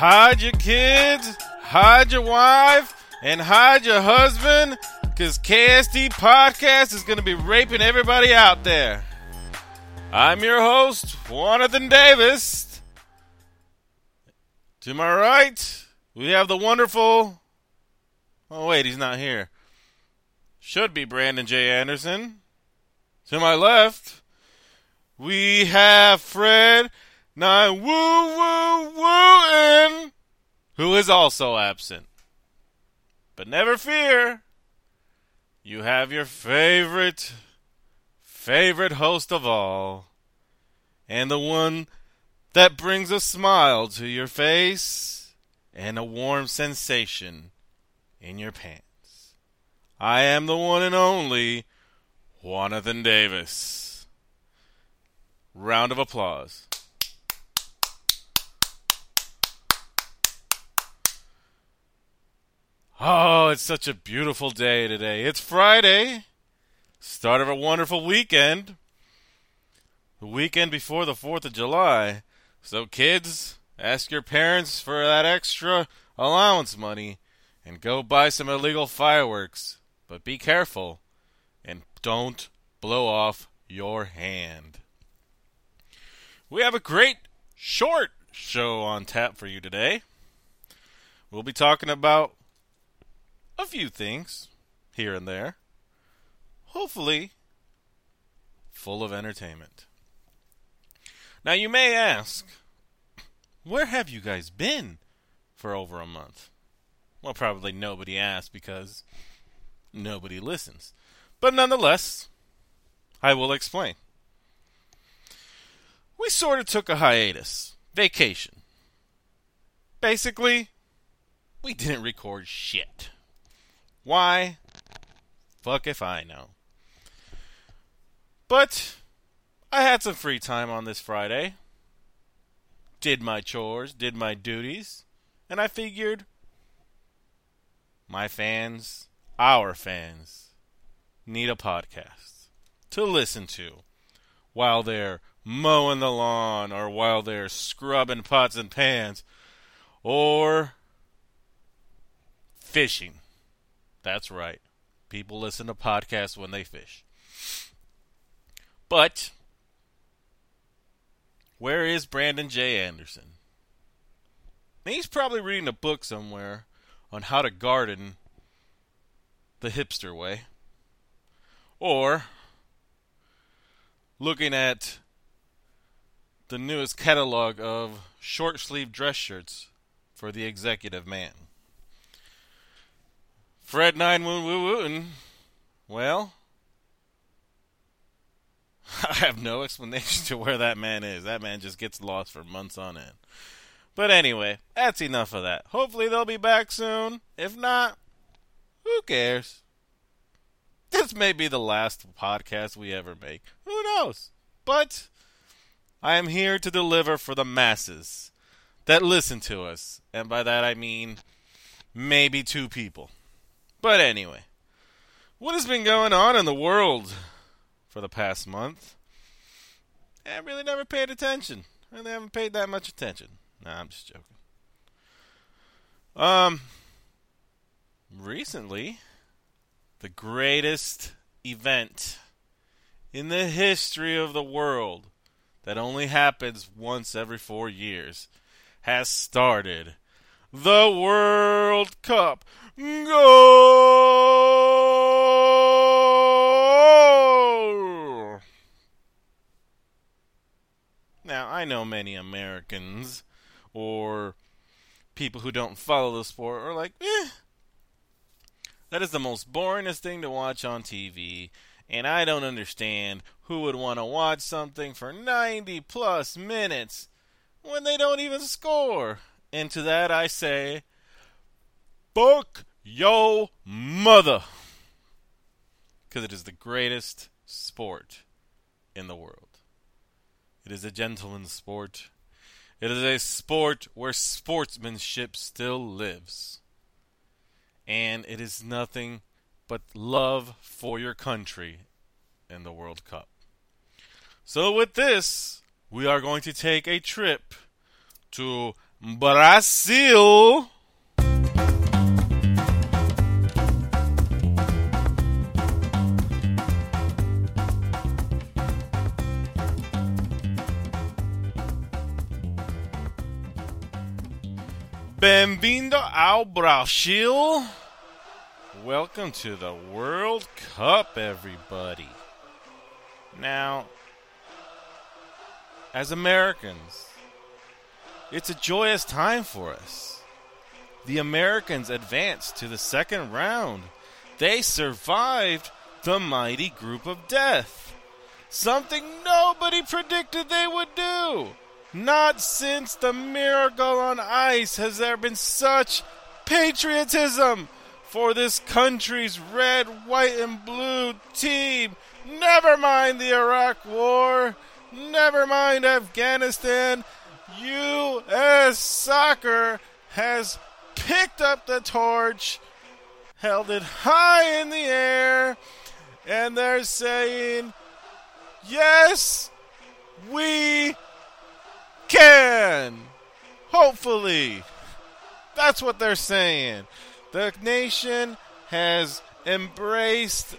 hide your kids, hide your wife, and hide your husband, because KSD Podcast is going to be raping everybody out there. I'm your host, Jonathan Davis. To my right, we have the wonderful. Oh, wait, he's not here. Should be Brandon J. Anderson. To my left, we have Fred Nine Woo Woo Wooin, who is also absent. But never fear, you have your favorite, favorite host of all, and the one that brings a smile to your face and a warm sensation in your pants. I am the one and only Jonathan Davis. Round of applause. Oh, it's such a beautiful day today. It's Friday, start of a wonderful weekend. The weekend before the 4th of July. So, kids, ask your parents for that extra allowance money and go buy some illegal fireworks. But be careful and don't blow off your hand. We have a great short show on tap for you today. We'll be talking about a few things here and there. Hopefully, full of entertainment. Now, you may ask, where have you guys been for over a month? Well, probably nobody asked because nobody listens. But nonetheless, I will explain. We sort of took a hiatus, vacation. Basically, we didn't record shit. Why? Fuck if I know. But I had some free time on this Friday. Did my chores, did my duties, and I figured my fans, our fans, need a podcast to listen to while they're mowing the lawn or while they're scrubbing pots and pans or fishing. That's right. People listen to podcasts when they fish. But where is Brandon J. Anderson? He's probably reading a book somewhere on how to garden the hipster way. Or looking at the newest catalog of short sleeve dress shirts for the executive man. Fred Nine Woo Woo Wootin. Well, I have no explanation to where that man is. That man just gets lost for months on end. But anyway, that's enough of that. Hopefully they'll be back soon. If not, who cares? This may be the last podcast we ever make. Who knows? But I am here to deliver for the masses that listen to us. And by that I mean maybe two people. But anyway, what has been going on in the world for the past month? I really never paid attention. I really haven't paid that much attention. Nah, I'm just joking. Um, recently, the greatest event in the history of the world that only happens once every four years has started. The World Cup. Go! Now, I know many Americans or people who don't follow the sport are like, eh, that is the most boringest thing to watch on TV, and I don't understand who would want to watch something for 90 plus minutes when they don't even score. And to that I say, fuck yo mother. Because it is the greatest sport in the world. It is a gentleman's sport. It is a sport where sportsmanship still lives. And it is nothing but love for your country in the World Cup. So, with this, we are going to take a trip to Brazil. Bem-vindo ao Brasil. Welcome to the World Cup, everybody. Now, as Americans, it's a joyous time for us. The Americans advanced to the second round. They survived the mighty group of death. Something nobody predicted they would do. Not since the miracle on ice has there been such patriotism for this country's red, white, and blue team. Never mind the Iraq War. Never mind Afghanistan. U.S. soccer has picked up the torch, held it high in the air, and they're saying, Yes, we can. Hopefully. That's what they're saying. The nation has embraced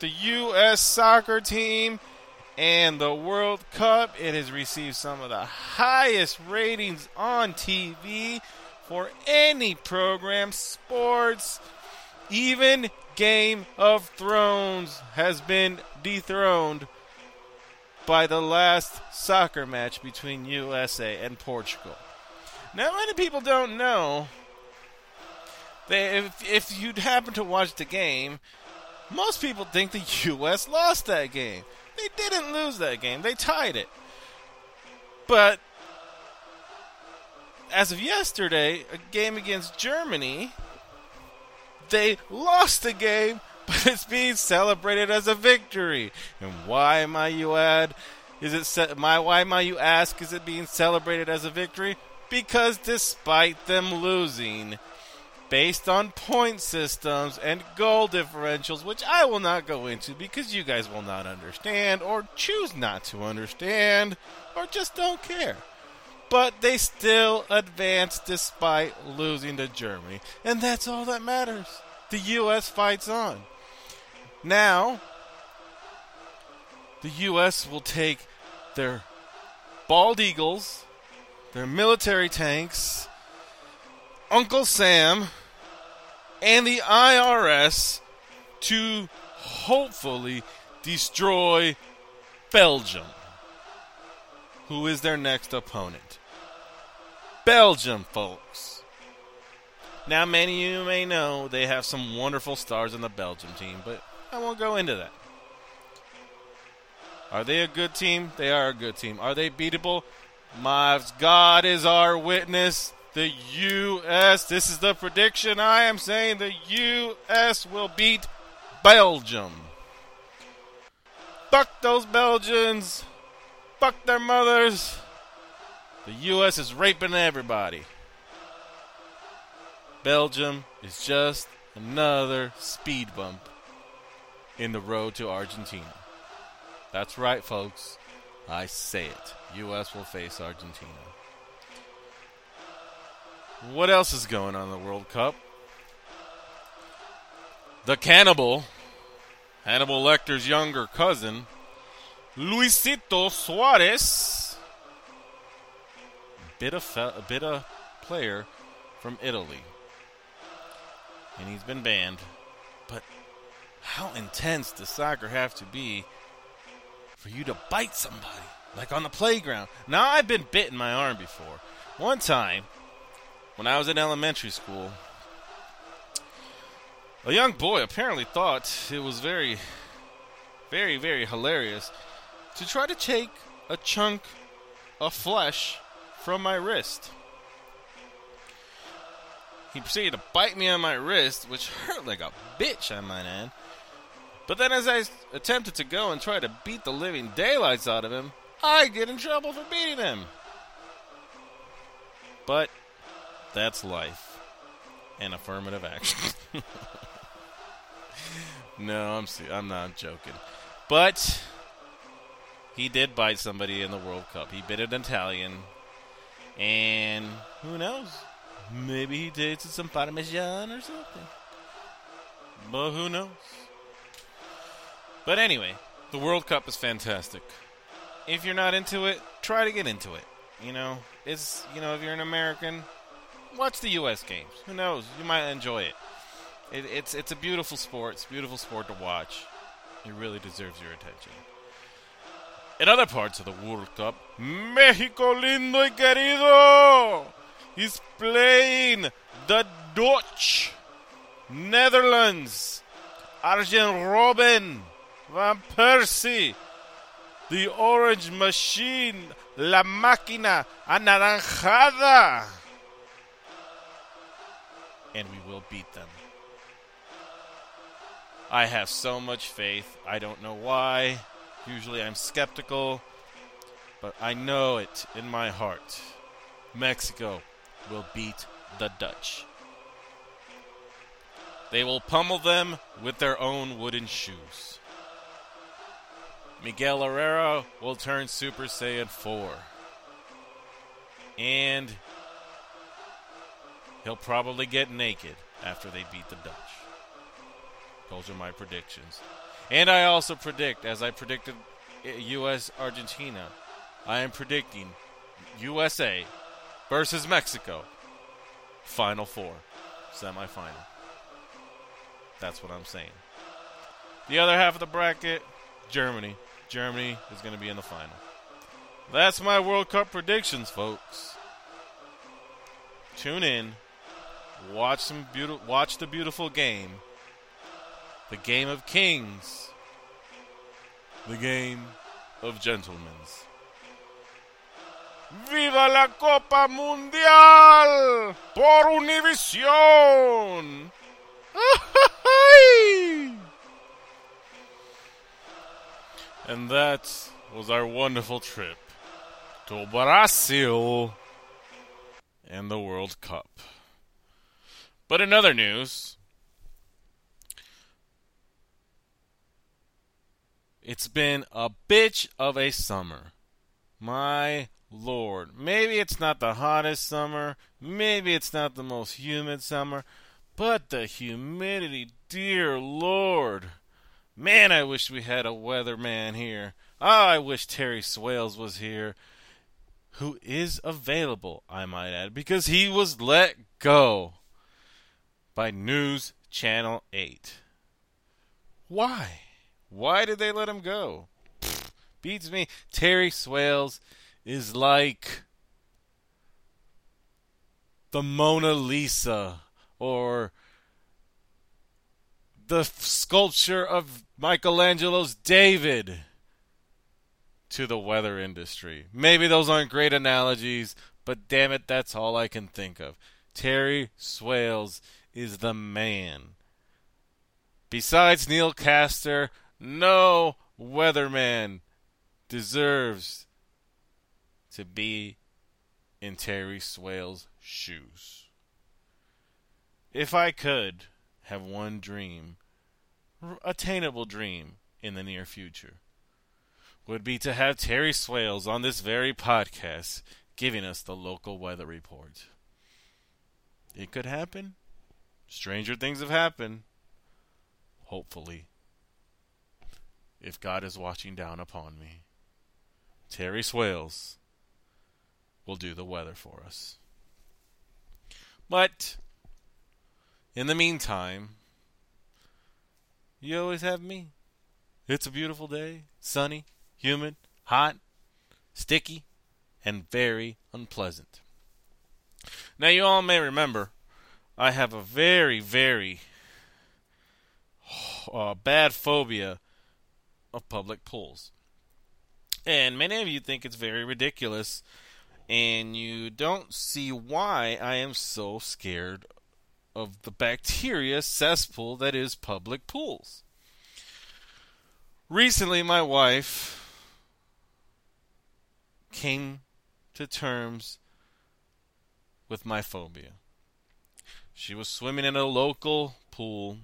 the U.S. soccer team and the World Cup. It has received some of the highest ratings on TV for any program, sports, even Game of Thrones has been dethroned by the last soccer match between USA and Portugal. Now, many people don't know that if, if you'd happen to watch the game, most people think the U.S. lost that game. They didn't lose that game, they tied it. But as of yesterday, a game against Germany, they lost the game but it's being celebrated as a victory. And why, might you add, is it ce- my why might you ask is it being celebrated as a victory? Because despite them losing, based on point systems and goal differentials, which I will not go into because you guys will not understand or choose not to understand or just don't care. But they still advanced despite losing to Germany. And that's all that matters. The U.S. fights on. Now, the U.S. will take their bald eagles, their military tanks, Uncle Sam, and the IRS to hopefully destroy Belgium, who is their next opponent. Belgium, folks. Now, many of you may know they have some wonderful stars in the Belgium team, but I won't go into that. Are they a good team? They are a good team. Are they beatable? My God is our witness. The U.S. This is the prediction. I am saying the U.S. will beat Belgium. Fuck those Belgians. Fuck their mothers. The U.S. is raping everybody. Belgium is just another speed bump in the road to Argentina. That's right, folks. I say it. U.S. will face Argentina. What else is going on in the World Cup? The cannibal, Hannibal Lecter's younger cousin, Luisito Suarez, bit of fe- a bit of player from Italy, and he's been banned. How intense does soccer have to be for you to bite somebody, like on the playground? Now, I've been bit in my arm before. One time, when I was in elementary school, a young boy apparently thought it was very, very, very hilarious to try to take a chunk of flesh from my wrist. He proceeded to bite me on my wrist, which hurt like a bitch, I might add. But then, as I attempted to go and try to beat the living daylights out of him, I get in trouble for beating him. But that's life and affirmative action. no, I'm I'm not joking. But he did bite somebody in the World Cup. He bit an Italian, and Who knows? Maybe he tasted some Parmesan or something. But who knows? But anyway, the World Cup is fantastic. If you're not into it, try to get into it. You know, it's you know if you're an American, watch the U.S. games. Who knows? You might enjoy it. it it's it's a beautiful sport. It's a beautiful sport to watch. It really deserves your attention. In other parts of the World Cup, Mexico lindo y querido is playing the Dutch, Netherlands, Arjen Robben, Van Persie, the Orange Machine, La Máquina Anaranjada. And we will beat them. I have so much faith. I don't know why. Usually I'm skeptical, but I know it in my heart. Mexico will beat the Dutch. They will pummel them with their own wooden shoes. Miguel Herrera will turn Super Saiyan 4. And he'll probably get naked after they beat the Dutch. Those are my predictions. And I also predict, as I predicted uh, U.S. Argentina, I am predicting USA versus Mexico. Final four, semifinal. That's what I'm saying. The other half of the bracket, Germany. Germany is going to be in the final. That's my World Cup predictions, folks. Tune in, watch some beautiful, watch the beautiful game the game of kings, the game of gentlemen. ¡Viva la Copa Mundial por Univision! And that was our wonderful trip to Brazil and the World Cup. But in other news, It's been a bitch of a summer. My lord. Maybe it's not the hottest summer. Maybe it's not the most humid summer. But the humidity, dear lord. Man, I wish we had a weatherman here. Oh, I wish Terry Swales was here. Who is available, I might add, because he was let go by News Channel 8. Why? Why did they let him go? Pfft, beats me. Terry Swales is like the Mona Lisa or the sculpture of Michelangelo's David to the weather industry. Maybe those aren't great analogies, but damn it, that's all I can think of. Terry Swales is the man. Besides Neil Castor, no weatherman deserves to be in Terry Swales' shoes. If I could have one dream, attainable dream in the near future, would be to have Terry Swales on this very podcast giving us the local weather report. It could happen. Stranger things have happened. Hopefully if God is watching down upon me. Terry Swales will do the weather for us. But in the meantime, you always have me. It's a beautiful day, sunny, humid, hot, sticky, and very unpleasant. Now, you all may remember, I have a very, very uh, bad phobia of public pools. And many of you think it's very ridiculous, and you don't see why I am so scared of the bacteria cesspool that is public pools. Recently, my wife came to terms with my phobia. She was swimming in a local pool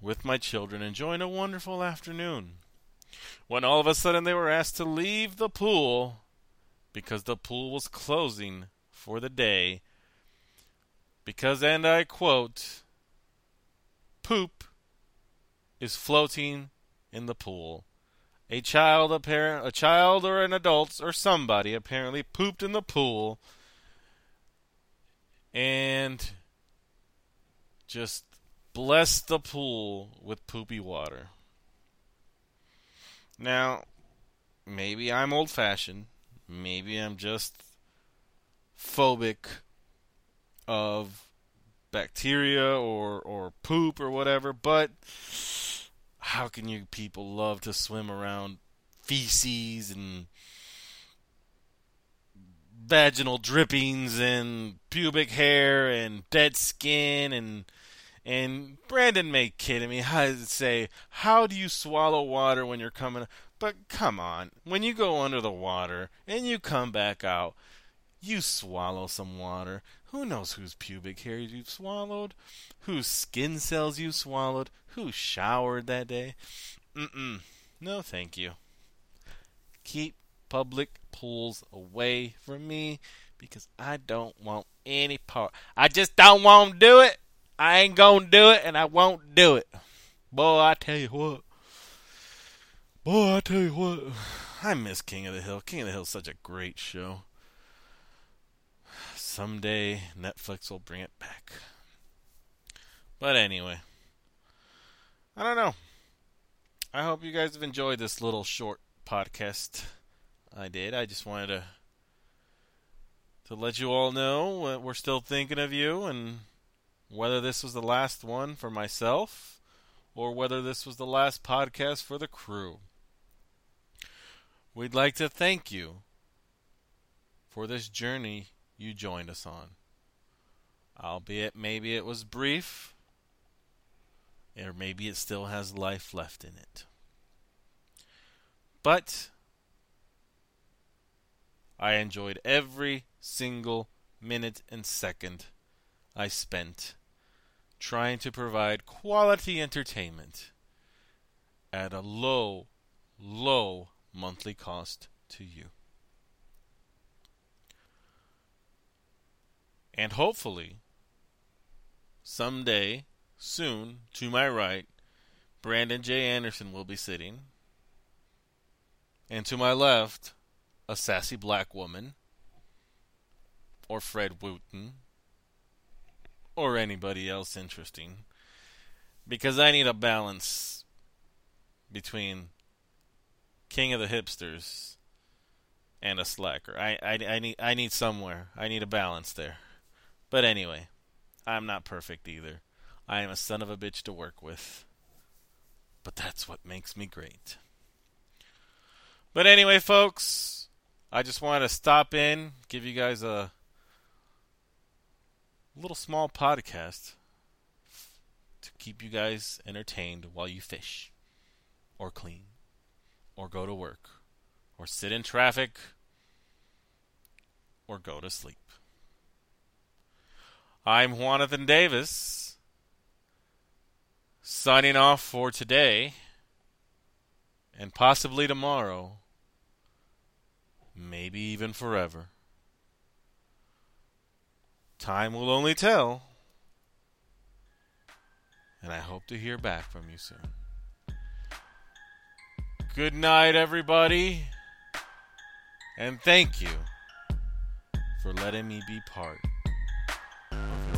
with my children, enjoying a wonderful afternoon. When all of a sudden they were asked to leave the pool because the pool was closing for the day because, and I quote, poop is floating in the pool. A child apparent a child or an adult or somebody apparently pooped in the pool and just blessed the pool with poopy water. Now, maybe I'm old fashioned. Maybe I'm just phobic of bacteria or, or poop or whatever, but how can you people love to swim around feces and vaginal drippings and pubic hair and dead skin and and Brandon may kid me. I say, how do you swallow water when you're coming? But come on, when you go under the water and you come back out, you swallow some water. Who knows whose pubic hair you've swallowed? Whose skin cells you swallowed? Who showered that day? Mm-mm. No, thank you. Keep public pools away from me because I don't want any part. I just don't want to do it. I ain't gonna do it, and I won't do it. Boy, I tell you what. Boy, I tell you what. I miss King of the Hill. King of the Hill's such a great show someday Netflix will bring it back. But anyway, I don't know. I hope you guys have enjoyed this little short podcast I did. I just wanted to to let you all know we're still thinking of you and whether this was the last one for myself or whether this was the last podcast for the crew. We'd like to thank you for this journey you joined us on. Albeit maybe it was brief, or maybe it still has life left in it. But I enjoyed every single minute and second I spent trying to provide quality entertainment at a low, low monthly cost to you. And hopefully, someday, soon, to my right, Brandon J. Anderson will be sitting. And to my left, a sassy black woman, or Fred Wooten, or anybody else interesting. Because I need a balance between King of the Hipsters and a slacker. I, I, I need I need somewhere. I need a balance there. But anyway, I'm not perfect either. I am a son of a bitch to work with. But that's what makes me great. But anyway, folks, I just wanted to stop in, give you guys a little small podcast to keep you guys entertained while you fish, or clean, or go to work, or sit in traffic, or go to sleep. I'm Juanathan Davis, signing off for today and possibly tomorrow, maybe even forever. Time will only tell, and I hope to hear back from you soon. Good night, everybody, and thank you for letting me be part of the